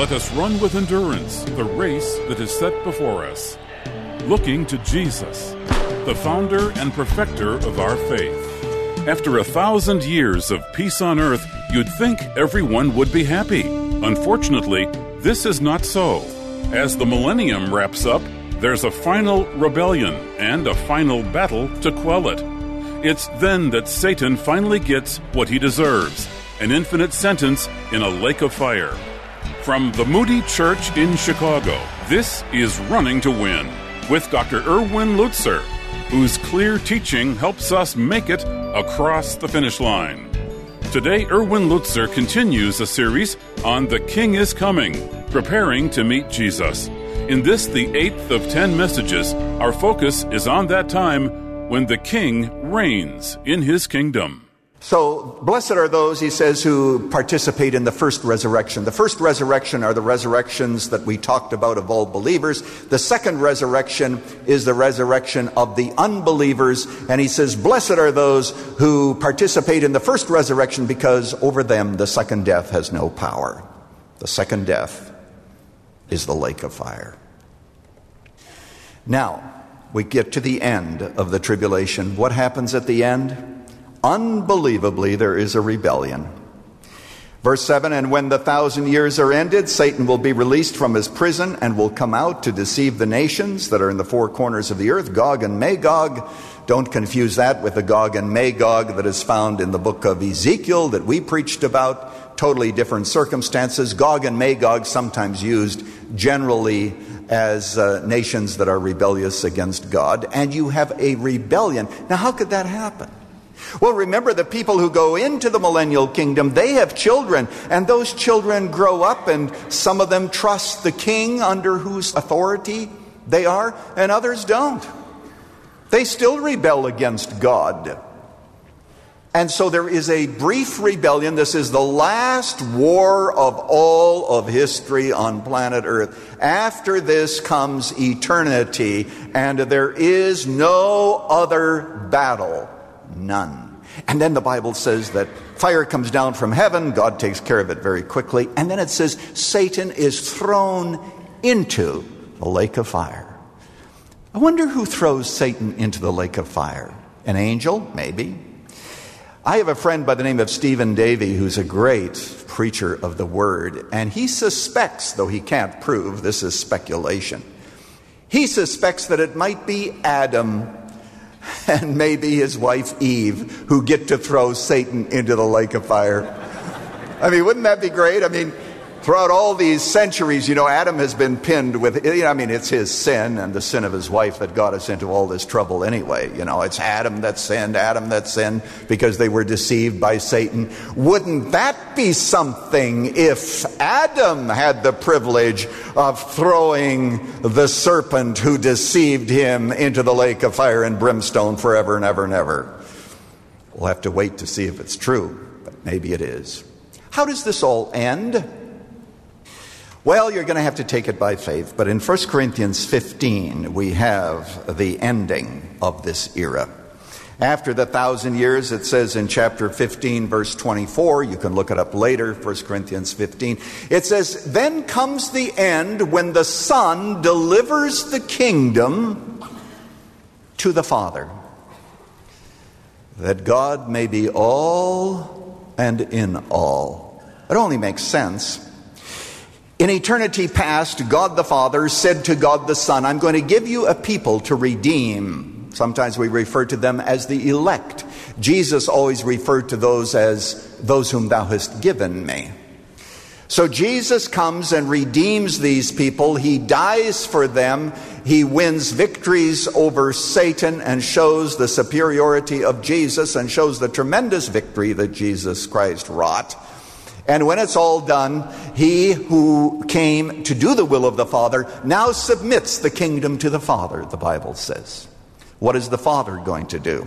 Let us run with endurance the race that is set before us, looking to Jesus, the founder and perfecter of our faith. After a thousand years of peace on earth, you'd think everyone would be happy. Unfortunately, this is not so. As the millennium wraps up, there's a final rebellion and a final battle to quell it. It's then that Satan finally gets what he deserves an infinite sentence in a lake of fire. From the Moody Church in Chicago, this is Running to Win with Dr. Erwin Lutzer, whose clear teaching helps us make it across the finish line. Today, Erwin Lutzer continues a series on The King is Coming, preparing to meet Jesus. In this, the eighth of ten messages, our focus is on that time when the king reigns in his kingdom. So, blessed are those, he says, who participate in the first resurrection. The first resurrection are the resurrections that we talked about of all believers. The second resurrection is the resurrection of the unbelievers. And he says, blessed are those who participate in the first resurrection because over them the second death has no power. The second death is the lake of fire. Now, we get to the end of the tribulation. What happens at the end? Unbelievably, there is a rebellion. Verse 7 And when the thousand years are ended, Satan will be released from his prison and will come out to deceive the nations that are in the four corners of the earth, Gog and Magog. Don't confuse that with the Gog and Magog that is found in the book of Ezekiel that we preached about. Totally different circumstances. Gog and Magog sometimes used generally as uh, nations that are rebellious against God, and you have a rebellion. Now, how could that happen? Well, remember the people who go into the millennial kingdom, they have children, and those children grow up, and some of them trust the king under whose authority they are, and others don't. They still rebel against God. And so there is a brief rebellion. This is the last war of all of history on planet Earth. After this comes eternity, and there is no other battle. None. And then the Bible says that fire comes down from heaven, God takes care of it very quickly, and then it says Satan is thrown into the lake of fire. I wonder who throws Satan into the lake of fire? An angel? Maybe. I have a friend by the name of Stephen Davey who's a great preacher of the word, and he suspects, though he can't prove, this is speculation, he suspects that it might be Adam and maybe his wife Eve who get to throw Satan into the lake of fire. I mean, wouldn't that be great? I mean, Throughout all these centuries, you know, Adam has been pinned with, you know, I mean, it's his sin and the sin of his wife that got us into all this trouble anyway. You know, it's Adam that sinned, Adam that sinned because they were deceived by Satan. Wouldn't that be something if Adam had the privilege of throwing the serpent who deceived him into the lake of fire and brimstone forever and ever and ever? We'll have to wait to see if it's true, but maybe it is. How does this all end? Well, you're going to have to take it by faith. But in 1 Corinthians 15, we have the ending of this era. After the thousand years, it says in chapter 15, verse 24, you can look it up later, 1 Corinthians 15. It says, Then comes the end when the Son delivers the kingdom to the Father, that God may be all and in all. It only makes sense in eternity past, God the Father said to God the Son, I'm going to give you a people to redeem. Sometimes we refer to them as the elect. Jesus always referred to those as those whom thou hast given me. So Jesus comes and redeems these people. He dies for them. He wins victories over Satan and shows the superiority of Jesus and shows the tremendous victory that Jesus Christ wrought. And when it's all done, he who came to do the will of the Father now submits the kingdom to the Father, the Bible says. What is the Father going to do?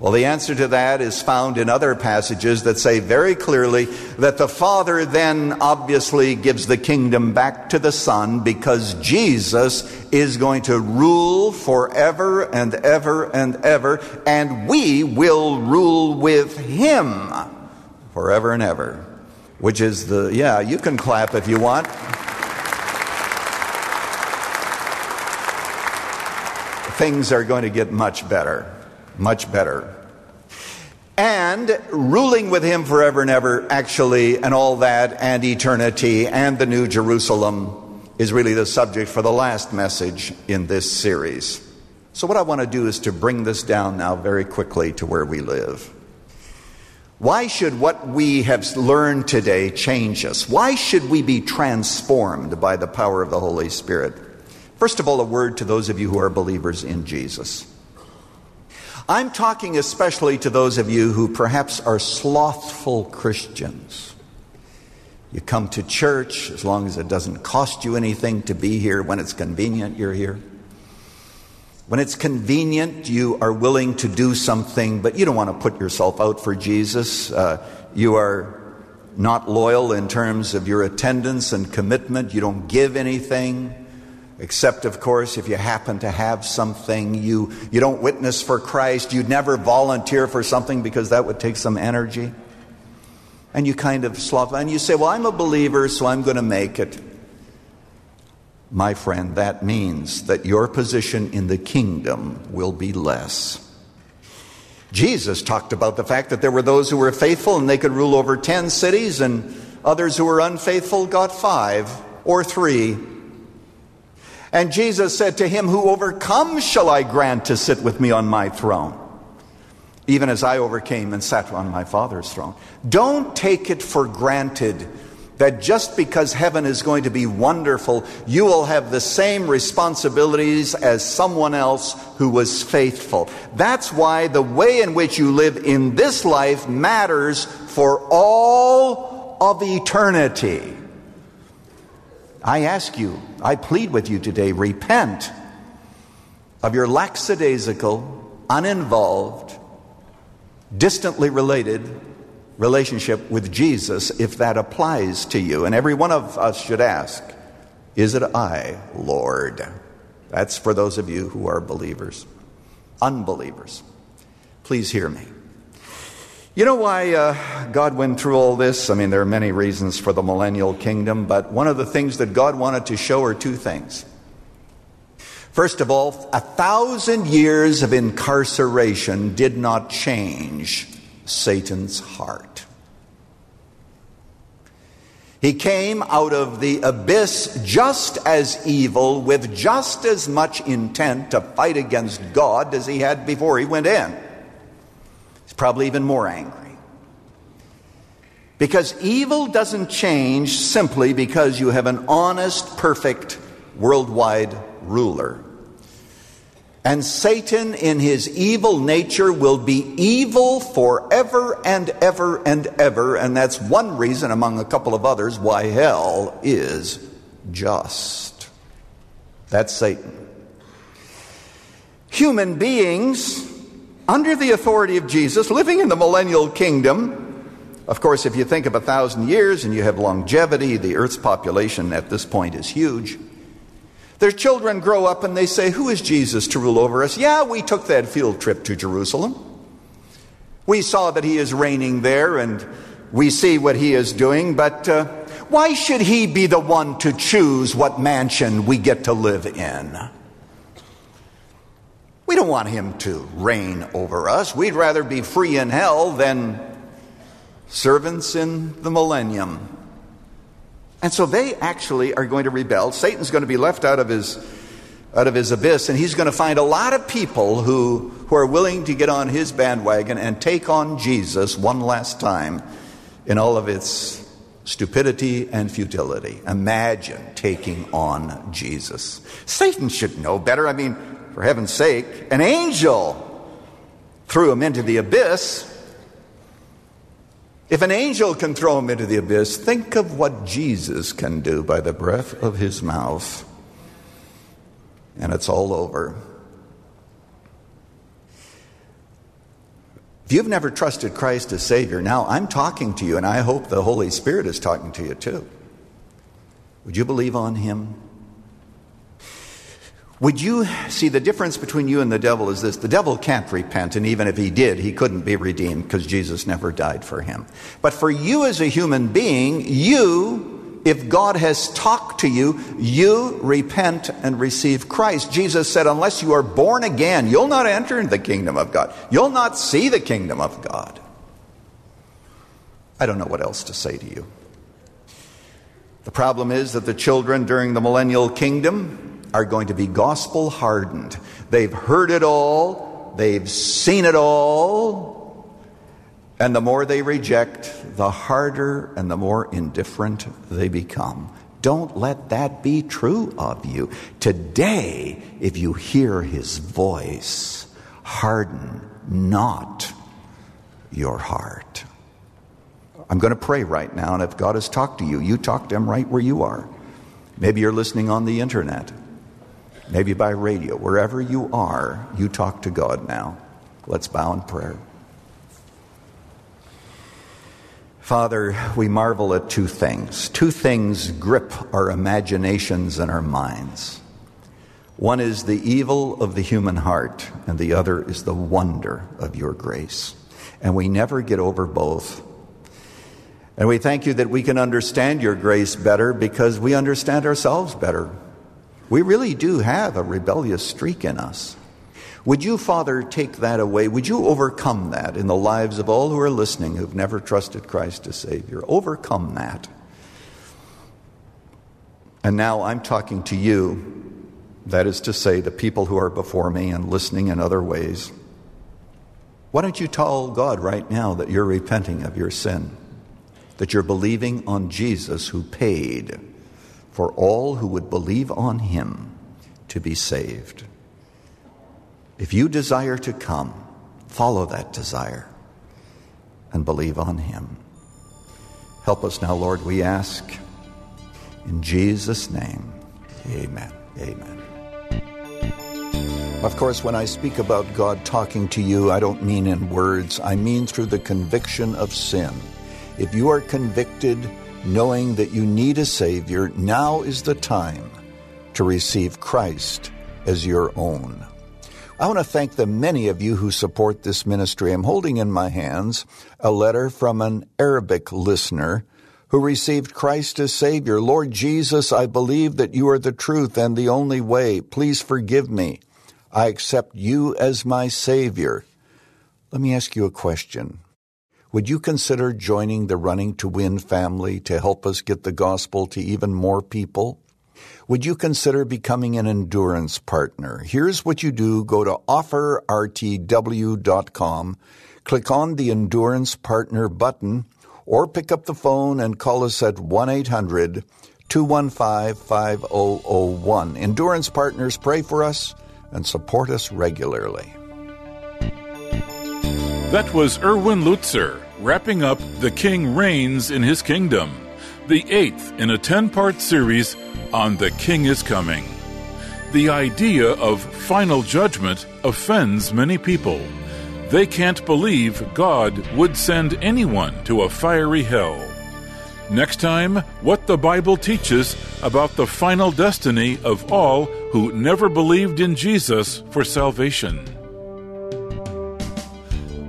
Well, the answer to that is found in other passages that say very clearly that the Father then obviously gives the kingdom back to the Son because Jesus is going to rule forever and ever and ever, and we will rule with Him forever and ever. Which is the, yeah, you can clap if you want. Things are going to get much better, much better. And ruling with him forever and ever, actually, and all that, and eternity, and the New Jerusalem is really the subject for the last message in this series. So, what I want to do is to bring this down now very quickly to where we live. Why should what we have learned today change us? Why should we be transformed by the power of the Holy Spirit? First of all, a word to those of you who are believers in Jesus. I'm talking especially to those of you who perhaps are slothful Christians. You come to church as long as it doesn't cost you anything to be here. When it's convenient, you're here. When it's convenient, you are willing to do something, but you don't want to put yourself out for Jesus. Uh, you are not loyal in terms of your attendance and commitment. You don't give anything, except, of course, if you happen to have something. You, you don't witness for Christ. You never volunteer for something because that would take some energy. And you kind of slough, and you say, Well, I'm a believer, so I'm going to make it. My friend, that means that your position in the kingdom will be less. Jesus talked about the fact that there were those who were faithful and they could rule over 10 cities, and others who were unfaithful got five or three. And Jesus said to him, Who overcomes shall I grant to sit with me on my throne, even as I overcame and sat on my Father's throne. Don't take it for granted that just because heaven is going to be wonderful, you will have the same responsibilities as someone else who was faithful. That's why the way in which you live in this life matters for all of eternity. I ask you, I plead with you today, repent of your lackadaisical, uninvolved, distantly related relationship with Jesus if that applies to you. And every one of us should ask, Is it I, Lord? That's for those of you who are believers. Unbelievers, please hear me. You know why uh, God went through all this? I mean, there are many reasons for the millennial kingdom, but one of the things that God wanted to show are two things. First of all, a thousand years of incarceration did not change Satan's heart. He came out of the abyss just as evil, with just as much intent to fight against God as he had before he went in. He's probably even more angry. Because evil doesn't change simply because you have an honest, perfect, worldwide ruler. And Satan, in his evil nature, will be evil forever and ever and ever. And that's one reason, among a couple of others, why hell is just. That's Satan. Human beings, under the authority of Jesus, living in the millennial kingdom, of course, if you think of a thousand years and you have longevity, the earth's population at this point is huge. Their children grow up and they say, Who is Jesus to rule over us? Yeah, we took that field trip to Jerusalem. We saw that he is reigning there and we see what he is doing, but uh, why should he be the one to choose what mansion we get to live in? We don't want him to reign over us. We'd rather be free in hell than servants in the millennium. And so they actually are going to rebel. Satan's going to be left out of his out of his abyss, and he's going to find a lot of people who, who are willing to get on his bandwagon and take on Jesus one last time in all of its stupidity and futility. Imagine taking on Jesus. Satan should know better. I mean, for heaven's sake, an angel threw him into the abyss. If an angel can throw him into the abyss, think of what Jesus can do by the breath of his mouth. And it's all over. If you've never trusted Christ as Savior, now I'm talking to you, and I hope the Holy Spirit is talking to you too. Would you believe on Him? Would you see the difference between you and the devil is this the devil can't repent, and even if he did, he couldn't be redeemed because Jesus never died for him. But for you as a human being, you, if God has talked to you, you repent and receive Christ. Jesus said, Unless you are born again, you'll not enter the kingdom of God. You'll not see the kingdom of God. I don't know what else to say to you. The problem is that the children during the millennial kingdom, are going to be gospel hardened. They've heard it all, they've seen it all, and the more they reject, the harder and the more indifferent they become. Don't let that be true of you. Today, if you hear his voice, harden not your heart. I'm going to pray right now, and if God has talked to you, you talk to him right where you are. Maybe you're listening on the internet maybe by radio, wherever you are, you talk to God now. Let's bow in prayer. Father, we marvel at two things. Two things grip our imaginations and our minds. One is the evil of the human heart, and the other is the wonder of your grace. And we never get over both. And we thank you that we can understand your grace better because we understand ourselves better. We really do have a rebellious streak in us. Would you, Father, take that away? Would you overcome that in the lives of all who are listening who've never trusted Christ as Savior? Overcome that. And now I'm talking to you, that is to say, the people who are before me and listening in other ways. Why don't you tell God right now that you're repenting of your sin, that you're believing on Jesus who paid for all who would believe on him to be saved. If you desire to come, follow that desire and believe on him. Help us now, Lord, we ask. In Jesus' name, amen. Amen. Of course, when I speak about God talking to you, I don't mean in words, I mean through the conviction of sin. If you are convicted, knowing that you need a Savior, now is the time to receive Christ as your own. I want to thank the many of you who support this ministry. I'm holding in my hands a letter from an Arabic listener who received Christ as Savior. Lord Jesus, I believe that you are the truth and the only way. Please forgive me. I accept you as my Savior. Let me ask you a question. Would you consider joining the Running to Win family to help us get the gospel to even more people? Would you consider becoming an endurance partner? Here's what you do go to offerrtw.com, click on the Endurance Partner button, or pick up the phone and call us at 1 800 215 5001. Endurance partners pray for us and support us regularly. That was Erwin Lutzer wrapping up The King Reigns in His Kingdom, the eighth in a 10 part series on The King is Coming. The idea of final judgment offends many people. They can't believe God would send anyone to a fiery hell. Next time, what the Bible teaches about the final destiny of all who never believed in Jesus for salvation.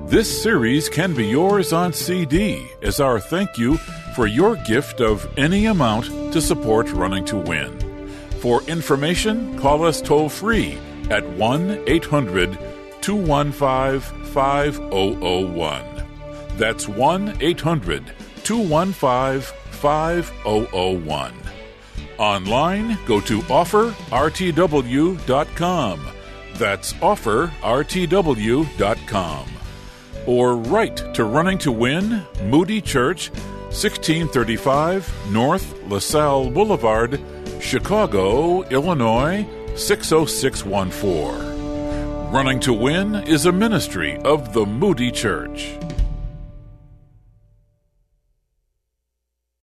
This series can be yours on CD as our thank you for your gift of any amount to support Running to Win. For information, call us toll free at 1 800 215 5001. That's 1 800 215 5001. Online, go to offerrtw.com. That's offerrtw.com or write to Running to Win, Moody Church, 1635 North LaSalle Boulevard, Chicago, Illinois 60614. Running to Win is a ministry of the Moody Church.